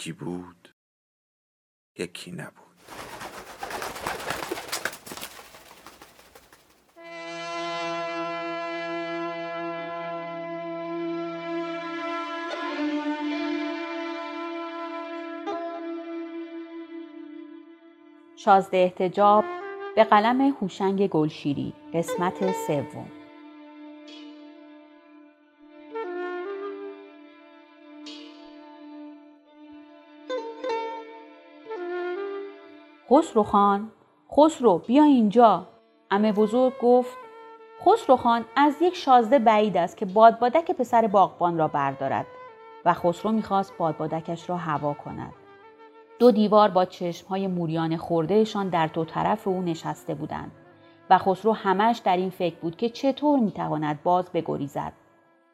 یکی بود یکی نبود. شازده احتجاب به قلم هوشنگ گلشیری قسمت سوم. خسرو خان خسرو بیا اینجا. امه بزرگ گفت خسرو خان از یک شازده بعید است که بادبادک پسر باغبان را بردارد و خسرو می‌خواست بادبادکش را هوا کند. دو دیوار با چشمهای موریان خوردهشان در دو طرف او نشسته بودند و خسرو همش در این فکر بود که چطور می‌تواند باز بگریزد.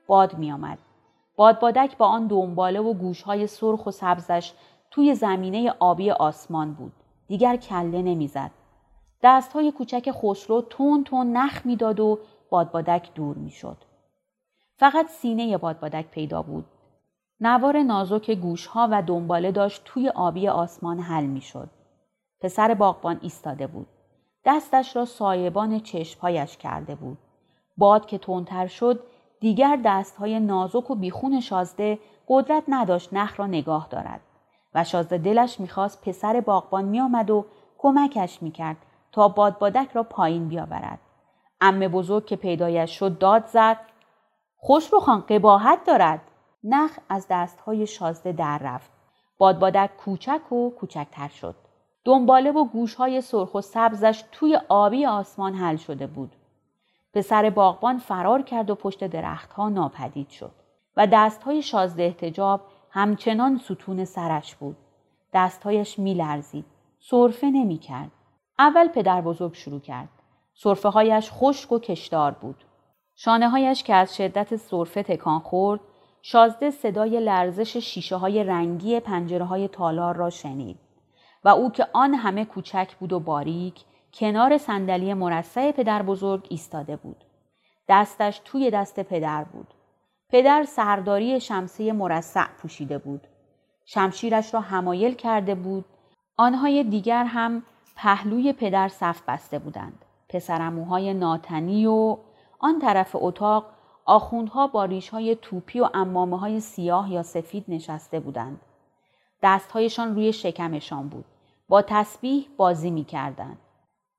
باد میآمد. بادبادک با آن دنباله و گوشهای سرخ و سبزش توی زمینه آبی آسمان بود. دیگر کله نمی‌زد. های کوچک خسرو تون تون نخ می‌داد و بادبادک دور می‌شد. فقط سینه بادبادک پیدا بود. نوار نازک گوشها و دنباله داشت توی آبی آسمان حل می‌شد. پسر باغبان ایستاده بود. دستش را سایبان چشمهایش کرده بود. باد که تندتر شد دیگر دستهای نازک و بیخون شازده قدرت نداشت نخ را نگاه دارد. و شازده دلش می‌خواست پسر باغبان میآمد و کمکش می‌کرد تا بادبادک را پایین بیاورد. امه بزرگ که پیدایش شد داد زد خوش خان قباحت دارد. نخ از دستهای شازده در رفت. بادبادک کوچک و کوچکتر شد. دنباله و گوشهای سرخ و سبزش توی آبی آسمان حل شده بود. پسر باغبان فرار کرد و پشت درختها ناپدید شد و دستهای شازده احتجاب همچنان ستون سرش بود. دستهایش میلرزید. صرفه نمی کرد. اول پدر بزرگ شروع کرد. صرفه هایش خشک و کشدار بود. شانه هایش که از شدت صرفه تکان خورد، شازده صدای لرزش شیشه های رنگی پنجره های تالار را شنید و او که آن همه کوچک بود و باریک کنار صندلی مرصع پدر بزرگ ایستاده بود. دستش توی دست پدر بود. پدر سرداری شمسه مرصع پوشیده بود. شمشیرش را همایل کرده بود. آنهای دیگر هم پهلوی پدر صف بسته بودند. پسرموهای ناتنی و آن طرف اتاق آخوندها با ریشهای توپی و امامه های سیاه یا سفید نشسته بودند. دستهایشان روی شکمشان بود. با تسبیح بازی می کردند.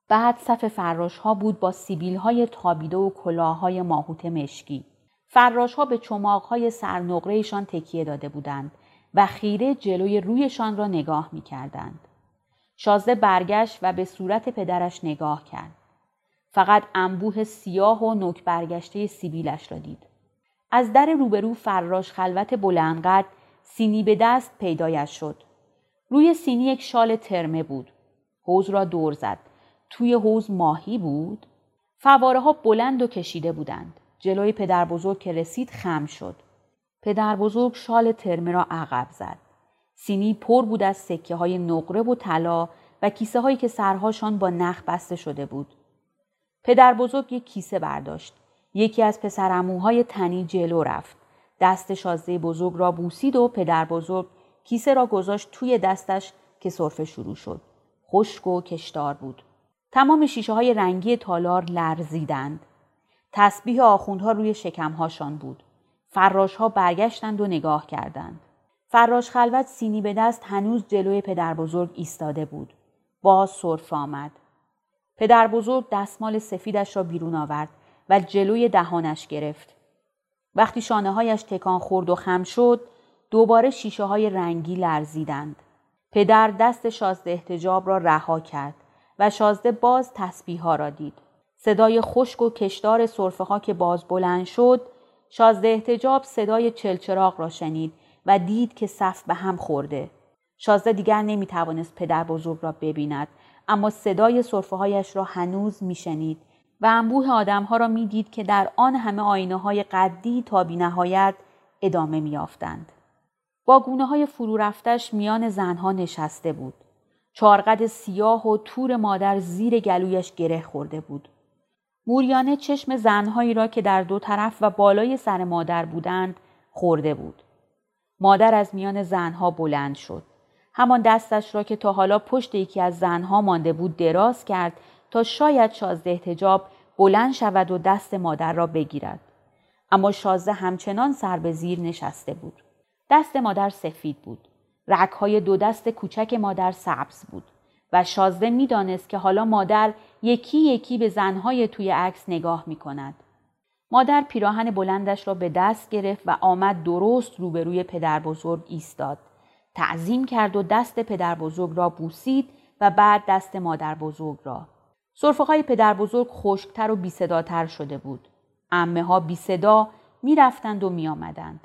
بعد صف فراش ها بود با سیبیل های تابیده و کلاه های ماهوت مشکی. فراش ها به چماق های سرنقرهشان تکیه داده بودند و خیره جلوی رویشان را نگاه می کردند. شازده برگشت و به صورت پدرش نگاه کرد. فقط انبوه سیاه و نوک برگشته سیبیلش را دید. از در روبرو فراش خلوت بلندقد سینی به دست پیدایش شد. روی سینی یک شال ترمه بود. حوز را دور زد. توی حوز ماهی بود. فواره ها بلند و کشیده بودند. جلوی پدر بزرگ که رسید خم شد. پدر بزرگ شال ترمه را عقب زد. سینی پر بود از سکه های نقره و طلا و کیسه هایی که سرهاشان با نخ بسته شده بود. پدر بزرگ یک کیسه برداشت. یکی از پسرموهای تنی جلو رفت. دست شازده بزرگ را بوسید و پدر بزرگ کیسه را گذاشت توی دستش که صرفه شروع شد. خشک و کشدار بود. تمام شیشه های رنگی تالار لرزیدند. تسبیح آخوندها روی شکمهاشان بود. فراشها برگشتند و نگاه کردند. فراش خلوت سینی به دست هنوز جلوی پدر بزرگ ایستاده بود. باز صرف آمد. پدر بزرگ دستمال سفیدش را بیرون آورد و جلوی دهانش گرفت. وقتی شانه هایش تکان خورد و خم شد، دوباره شیشه های رنگی لرزیدند. پدر دست شازده احتجاب را رها کرد و شازده باز تسبیح ها را دید. صدای خشک و کشدار صرفه ها که باز بلند شد شازده احتجاب صدای چلچراغ را شنید و دید که صف به هم خورده. شازده دیگر نمی توانست پدر بزرگ را ببیند اما صدای صرفه هایش را هنوز می شنید و انبوه آدم ها را می دید که در آن همه آینه های قدی تا بی نهایت ادامه می آفتند. با گونه های فرو رفتش میان زنها نشسته بود. چارقد سیاه و تور مادر زیر گلویش گره خورده بود. موریانه چشم زنهایی را که در دو طرف و بالای سر مادر بودند خورده بود. مادر از میان زنها بلند شد. همان دستش را که تا حالا پشت یکی از زنها مانده بود دراز کرد تا شاید شازده احتجاب بلند شود و دست مادر را بگیرد. اما شازده همچنان سر به زیر نشسته بود. دست مادر سفید بود. رکهای دو دست کوچک مادر سبز بود و شازده می‌دانست که حالا مادر یکی یکی به زنهای توی عکس نگاه می کند. مادر پیراهن بلندش را به دست گرفت و آمد درست روبروی پدر بزرگ ایستاد. تعظیم کرد و دست پدر بزرگ را بوسید و بعد دست مادر بزرگ را. صرفه های پدر بزرگ خشکتر و بیصداتر شده بود. امه ها بیصدا می رفتند و می آمدند.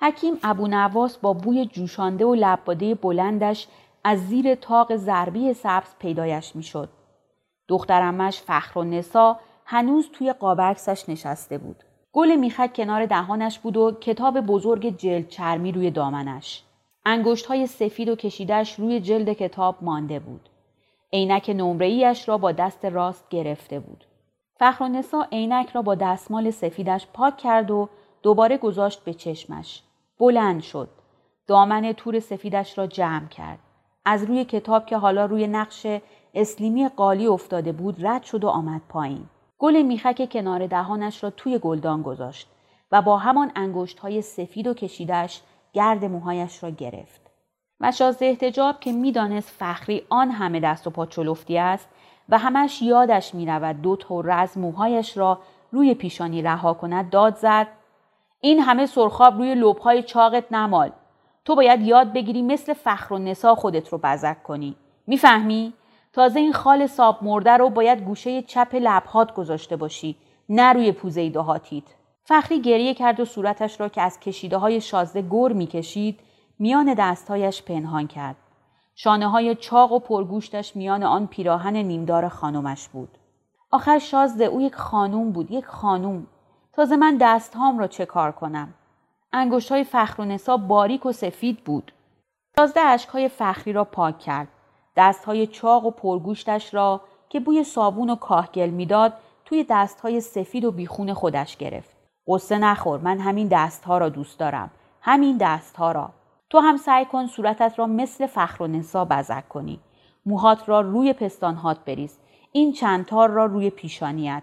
حکیم ابو نواس با بوی جوشانده و لباده بلندش از زیر تاق ضربی سبز پیدایش می‌شد. دخترمش فخر و نسا هنوز توی قابکسش نشسته بود. گل میخک کنار دهانش بود و کتاب بزرگ جلد چرمی روی دامنش. انگشت های سفید و کشیدش روی جلد کتاب مانده بود. عینک نمره را با دست راست گرفته بود. فخر و نسا عینک را با دستمال سفیدش پاک کرد و دوباره گذاشت به چشمش. بلند شد. دامن تور سفیدش را جمع کرد. از روی کتاب که حالا روی نقش اسلیمی قالی افتاده بود رد شد و آمد پایین. گل میخک کنار دهانش را توی گلدان گذاشت و با همان انگشت های سفید و کشیدش گرد موهایش را گرفت. و شازده احتجاب که می‌دانست فخری آن همه دست و پا چلفتی است و همش یادش می رود دو طور از موهایش را روی پیشانی رها کند داد زد این همه سرخاب روی لبهای چاقت نمال تو باید یاد بگیری مثل فخر و نسا خودت رو بزک کنی. می‌فهمی؟ تازه این خال ساب مرده رو باید گوشه چپ لبهات گذاشته باشی نه روی پوزه دهاتیت. فخری گریه کرد و صورتش را که از کشیده های شازده گر می‌کشید میان دستهایش پنهان کرد. شانه های چاق و پرگوشتش میان آن پیراهن نیمدار خانمش بود. آخر شازده او یک خانوم بود یک خانوم. تازه من دستهام را چه کار کنم؟ انگشت های فخر و نسا باریک و سفید بود. شازده های فخری را پاک کرد. دست های چاق و پرگوشتش را که بوی صابون و کاهگل می‌داد توی دست های سفید و بیخون خودش گرفت. قصه نخور من همین دستها را دوست دارم. همین دستها را. تو هم سعی کن صورتت را مثل فخر و نسا بزک کنی. موهات را روی پستانهات بریز. این چندتار را روی پیشانیت.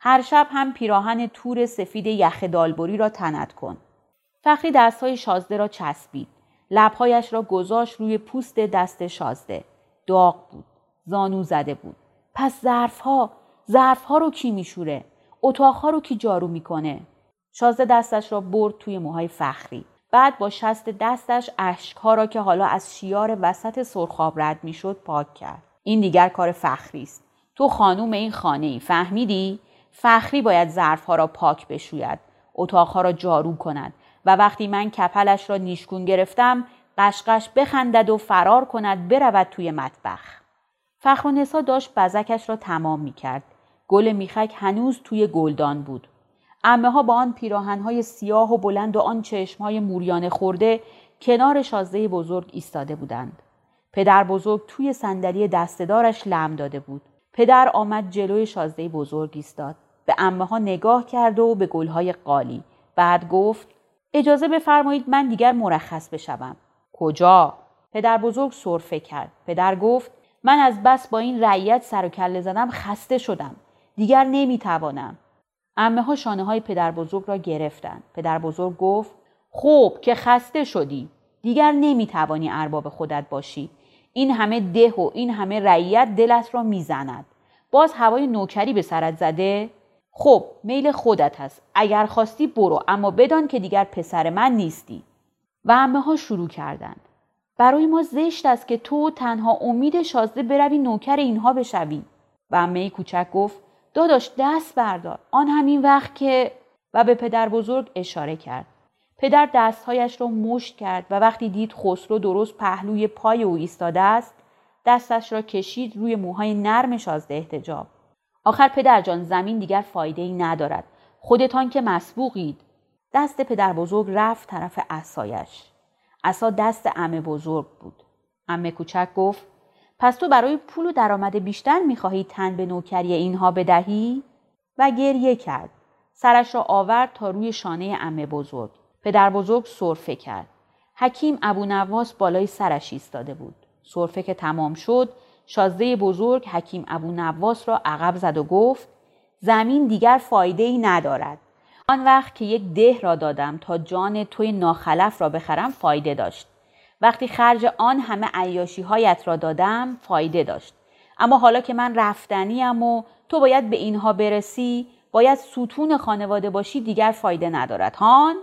هر شب هم پیراهن تور سفید یخ دالبری را تند کن. فخری دستهای شازده را چسبید. لبهایش را گذاشت روی پوست دست شازده. داغ بود. زانو زده بود. پس ظرفها ظرفها رو کی میشوره؟ اتاقها رو کی جارو می‌کنه؟ شازده دستش را برد توی موهای فخری. بعد با شست دستش اشکها را که حالا از شیار وسط سرخاب رد می‌شد پاک کرد. این دیگر کار فخری است. تو خانوم این خانه ای فهمیدی؟ فخری باید ظرفها را پاک بشوید اتاقها را جارو کند و وقتی من کپلش را نیشگون گرفتم قشقش بخندد و فرار کند برود توی مطبخ فخر و نسا داشت بزکش را تمام می کرد. گل میخک هنوز توی گلدان بود. امه ها با آن پیراهنهای سیاه و بلند و آن چشمهای موریانه خورده کنار شازده بزرگ ایستاده بودند. پدر بزرگ توی صندلی دستدارش لم داده بود. پدر آمد جلوی شازده بزرگ ایستاد. به امه ها نگاه کرد و به گلهای قالی. بعد گفت اجازه بفرمایید من دیگر مرخص بشوم. کجا؟ پدر بزرگ صرفه کرد. پدر گفت من از بس با این رعیت سر و کله زدم خسته شدم. دیگر نمی‌توانم. امه ها شانه های پدر بزرگ را گرفتند. پدر بزرگ گفت خوب که خسته شدی. دیگر نمی‌توانی ارباب خودت باشی. این همه ده و این همه رعیت دلت را می‌زند. باز هوای نوکری به سرت زده؟ خب میل خودت هست. اگر خواستی برو اما بدان که دیگر پسر من نیستی. و امه ها شروع کردند. برای ما زشت است که تو تنها امید شازده بروی نوکر اینها بشوی. و امه کوچک گفت داداش دست بردار. آن همین وقت که و به پدر بزرگ اشاره کرد. پدر دستهایش را مشت کرد و وقتی دید خسرو درست پهلوی پای او ایستاده است دستش را کشید روی موهای نرم شازده احتجاب. آخر پدر جان زمین دیگر فایده ای ندارد. خودتان که مسبوقید. دست پدر بزرگ رفت طرف اسایش. اسا دست امه بزرگ بود. امه کوچک گفت پس تو برای پول و درآمد بیشتر می‌خواهی تن به نوکری اینها بدهی؟ و گریه کرد. سرش را آورد تا روی شانه امه بزرگ. پدر بزرگ صرفه کرد. حکیم ابو نواس بالای سرش ایستاده بود. صرفه که تمام شد شازده بزرگ حکیم ابو نواس را عقب زد و گفت زمین دیگر فایده ای ندارد. آن وقت که یک ده را دادم تا جان توی ناخلف را بخرم فایده داشت. وقتی خرج آن همه عیاشی هایت را دادم فایده داشت. اما حالا که من رفتنیم و تو باید به اینها برسی باید ستون خانواده باشی دیگر فایده ندارد هان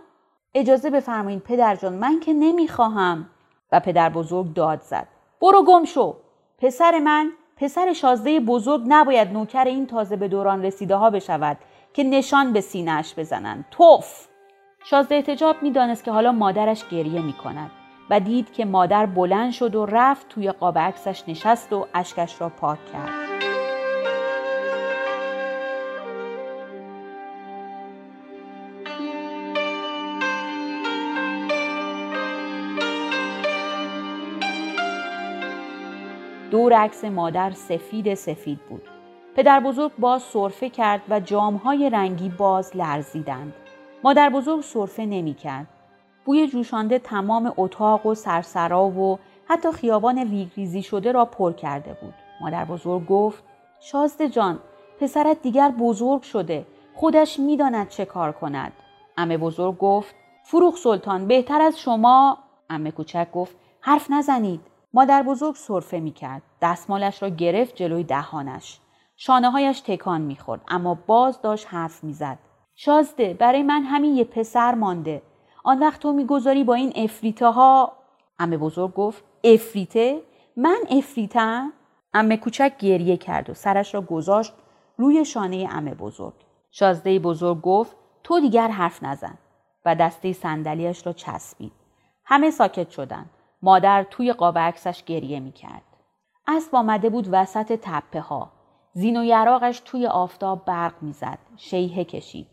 اجازه بفرمایید پدر جان من که نمی‌خواهم و پدر بزرگ داد زد برو گم شو پسر من پسر شازده بزرگ نباید نوکر این تازه به دوران رسیده ها بشود که نشان به سینهش بزنند. توف! شازده احتجاب می‌دانست که حالا مادرش گریه می کند و دید که مادر بلند شد و رفت توی قاب عکسش نشست و اشکش را پاک کرد. دور عکس مادر سفید سفید بود. پدر بزرگ باز صرفه کرد و جامهای رنگی باز لرزیدند. مادر بزرگ صرفه نمی کرد. بوی جوشانده تمام اتاق و سرسرا و حتی خیابان ریگریزی شده را پر کرده بود. مادر بزرگ گفت شازده جان پسرت دیگر بزرگ شده. خودش می‌داند چه کار کند. امه بزرگ گفت فروخ سلطان بهتر از شما امه کوچک گفت حرف نزنید. مادر بزرگ صرفه می کرد. دستمالش را گرفت جلوی دهانش. شانه هایش تکان می خورد. اما باز داشت حرف می زد. شازده برای من همین یه پسر مانده. آن وقت تو می‌گذاری با این افریته ها امه بزرگ گفت افریته؟ من افریتم؟ امه کوچک گریه کرد و سرش را گذاشت روی شانه امه بزرگ. شازده بزرگ گفت تو دیگر حرف نزن و دسته صندلیاش را چسبید. همه ساکت شدند. مادر توی قاب عکسش گریه می‌کرد. اسب آمده بود وسط تپه ها. زین و یراقش توی آفتاب برق می‌زد. شیهه کشید.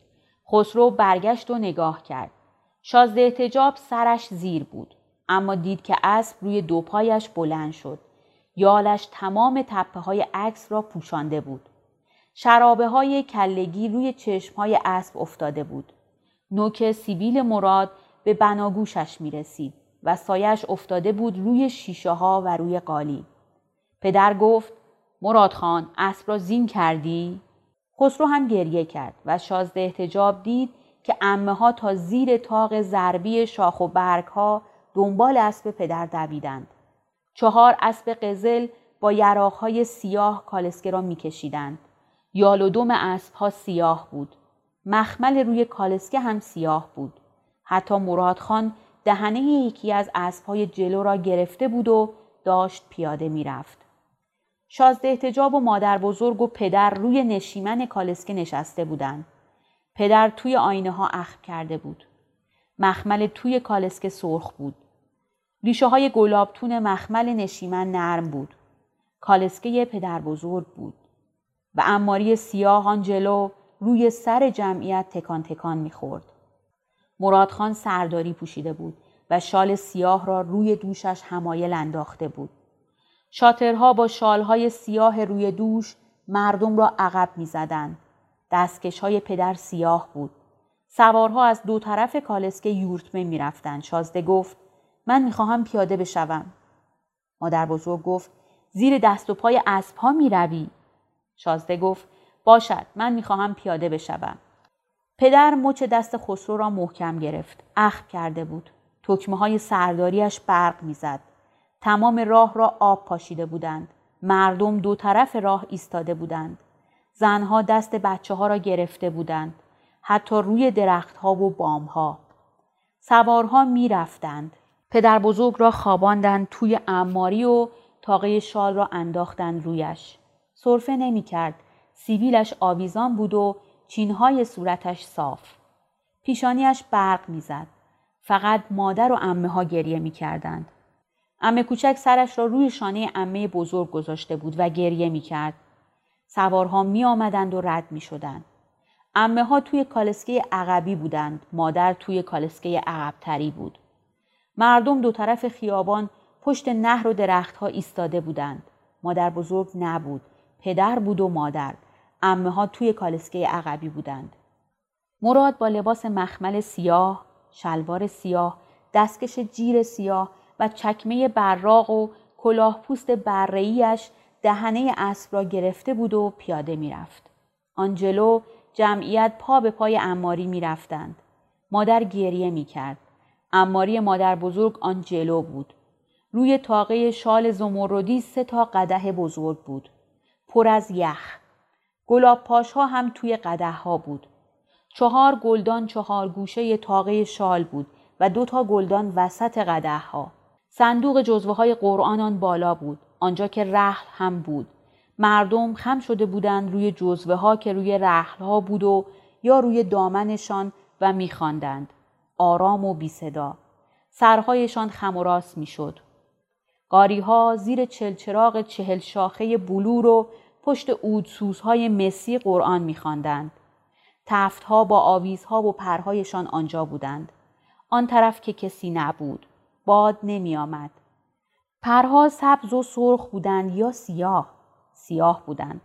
خسرو برگشت و نگاه کرد. شازده احتجاب سرش زیر بود. اما دید که اسب روی دو پایش بلند شد. یالش تمام تپه های عکس را پوشانده بود. شرابه های کلگی روی چشم های اسب افتاده بود. نوک سیبیل مراد به بناگوشش می رسید. و سایش افتاده بود روی شیشه ها و روی قالی. پدر گفت مراد خان اسب را زین کردی؟ خسرو هم گریه کرد و شازده احتجاب دید که امه ها تا زیر تاق ضربی شاخ و برگ ها دنبال اسب پدر دویدند. چهار اسب قزل با های سیاه کالسکه را میکشیدند. یال و دم اسب ها سیاه بود. مخمل روی کالسکه هم سیاه بود. حتی مراد خان دهنه یکی از اسبهای جلو را گرفته بود و داشت پیاده می‌رفت. شازده احتجاب و مادر بزرگ و پدر روی نشیمن کالسکه نشسته بودند. پدر توی آینه ها اخم کرده بود. مخمل توی کالسکه سرخ بود. ریشه های گلابتون مخمل نشیمن نرم بود. کالسکه پدر بزرگ بود. و اماری سیاه آن جلو روی سر جمعیت تکان تکان می‌خورد. مرادخان سرداری پوشیده بود و شال سیاه را روی دوشش همایل انداخته بود. شاترها با شالهای سیاه روی دوش مردم را عقب می زدن. دستکش های پدر سیاه بود. سوارها از دو طرف کالسکه یورتمه می رفتن. شازده گفت من می خواهم پیاده بشوم. مادر بزرگ گفت زیر دست و پای اسب ها می روی. شازده گفت باشد من می خواهم پیاده بشوم. پدر مچ دست خسرو را محکم گرفت. اخم کرده بود. تکمه های سرداریش برق می‌زد. تمام راه را آب پاشیده بودند. مردم دو طرف راه ایستاده بودند. زنها دست بچه ها را گرفته بودند. حتی روی درختها و بامها. سوارها می رفتند. پدر بزرگ را خواباندند توی اماری و تاقه شال را انداختند رویش. صرفه نمی کرد. سیویلش آویزان بود و چینهای صورتش صاف. پیشانیش برق می‌زد. فقط مادر و امه ها گریه می کردند. امه کوچک سرش را روی شانه امه بزرگ گذاشته بود و گریه می کرد. سوارها می آمدند و رد می شدند. امه ها توی کالسکه عقبی بودند. مادر توی کالسکه عقبتری بود. مردم دو طرف خیابان پشت نهر و درختها ایستاده بودند. مادر بزرگ نبود. پدر بود و مادر. امه ها توی کالسکه عقبی بودند. مراد با لباس مخمل سیاه، شلوار سیاه، دستکش جیر سیاه و چکمه براق و کلاه پوست برهیش دهنه اسب را گرفته بود و پیاده می‌رفت. آنجلو جمعیت پا به پای اماری می‌رفتند. مادر گریه می‌کرد. اماری مادر بزرگ آن جلو بود. روی تاقه شال زمردی سه تا قده بزرگ بود. پر از یخ. گلاب پاش ها هم توی قده ها بود. چهار گلدان چهار گوشه تاقه شال بود و دو تا گلدان وسط قده ها. صندوق جزوه های قرآن آن بالا بود. آنجا که رحل هم بود. مردم خم شده بودند روی جزوه ها که روی رحل ها بود و یا روی دامنشان و میخواندند. آرام و بی صدا. سرهایشان خم و راست می‌شد. قاری ها زیر چلچراغ چهل شاخه بلور و پشت اودسوزهای مسی قرآن میخواندند. تفتها با آویزها و پرهایشان آنجا بودند. آن طرف که کسی نبود. باد نمی آمد. پرها سبز و سرخ بودند یا سیاه. سیاه بودند.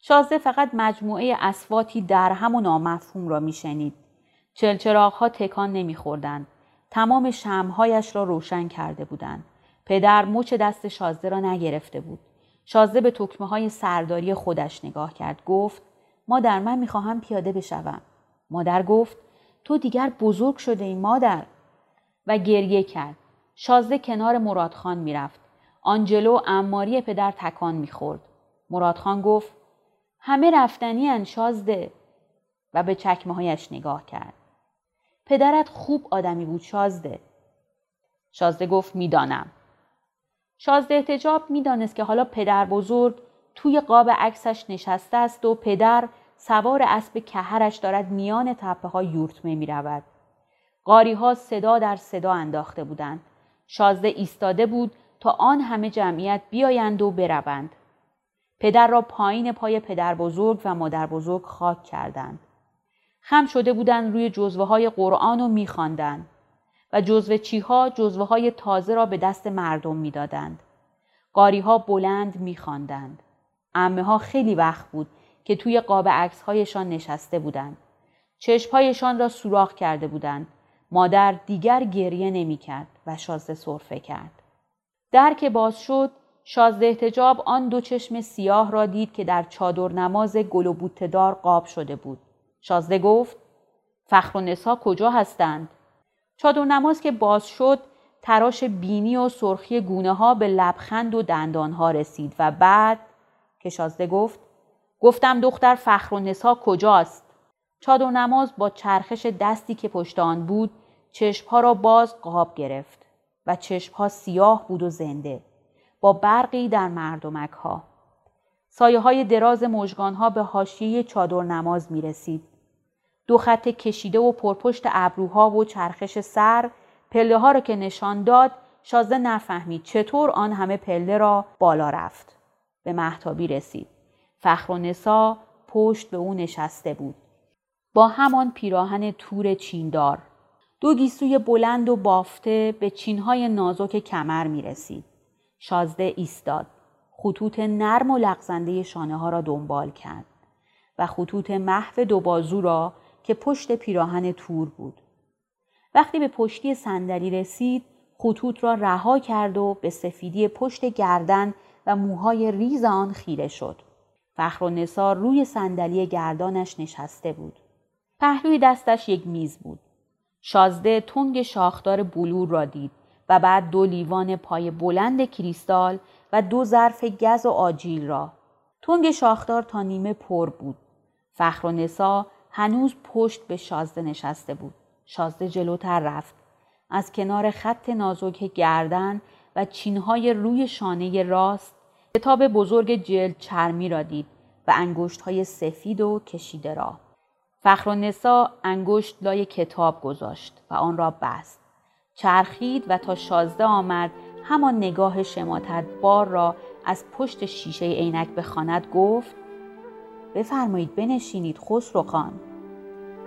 شازده فقط مجموعه اسواتی در هم و نامفهوم را میشنید. ها تکان نمیخوردند. تمام شمهایش را روشن کرده بودند. پدر مچ دست شازده را نگرفته بود. شازده به تکمه های سرداری خودش نگاه کرد. گفت مادر من می‌خواهم پیاده بشوم. مادر گفت تو دیگر بزرگ شده ای مادر و گریه کرد. شازده کنار مرادخان می‌رفت. آنجلو اماری پدر تکان می‌خورد. مرادخان گفت همه رفتنی شازده و به چکمه هایش نگاه کرد. پدرت خوب آدمی بود شازده. شازده گفت می‌دانم. شازده احتجاب می‌دانست که حالا پدر بزرگ توی قاب عکسش نشسته است و پدر سوار اسب کهرش دارد میان تپه ها یورتمه می رود. قاری ها صدا در صدا انداخته بودند. شازده ایستاده بود تا آن همه جمعیت بیایند و بروند. پدر را پایین پای پدر بزرگ و مادر بزرگ خاک کردند. خم شده بودند روی جزوه های قرآن و میخواندند و جزوه چیها جزوه های تازه را به دست مردم می‌دادند. قاری ها بلند میخواندند. امه ها خیلی وقت بود که توی قاب عکس هایشان نشسته بودند. چشمهایشان را سوراخ کرده بودند. مادر دیگر گریه نمی کرد و شازده صرفه کرد. در که باز شد شازده احتجاب آن دو چشم سیاه را دید که در چادر نماز گل و قاب شده بود. شازده گفت فخر و نسا کجا هستند؟ چادر نماز که باز شد تراش بینی و سرخی گونه ها به لبخند و دندان ها رسید و بعد که شازده گفت گفتم دختر فخر و نسا کجاست؟ چادر نماز با چرخش دستی که پشت آن بود چشمها را باز قاب گرفت و چشمها سیاه بود و زنده با برقی در مردمک ها. سایه های دراز مجگان ها به حاشیه چادر نماز می رسید. دو خط کشیده و پرپشت ابروها و چرخش سر پله ها را که نشان داد شازده نفهمید چطور آن همه پله را بالا رفت. به محتابی رسید. فخر و نسا پشت به او نشسته بود. با همان پیراهن تور چیندار. دو گیسوی بلند و بافته به چینهای نازک کمر می رسید. شازده ایستاد. خطوط نرم و لغزنده شانه ها را دنبال کرد و خطوط محو دو بازو را که پشت پیراهن تور بود. وقتی به پشتی صندلی رسید خطوط را رها کرد و به سفیدی پشت گردن و موهای ریز آن خیره شد. فخر و نسار روی صندلی گردانش نشسته بود. پهلوی دستش یک میز بود. شازده تنگ شاخدار بلور را دید و بعد دو لیوان پای بلند کریستال و دو ظرف گز و آجیل را. تنگ شاخدار تا نیمه پر بود. فخر و نسا هنوز پشت به شازده نشسته بود. شازده جلوتر رفت. از کنار خط نازک گردن و چینهای روی شانه راست کتاب بزرگ جلد چرمی را دید و انگشت های سفید و کشیده را. فخر و نسا انگشت لای کتاب گذاشت و آن را بست. چرخید و تا شازده آمد همان نگاه شماتت بار را از پشت شیشه عینک به خاند گفت بفرمایید بنشینید خسرو خان.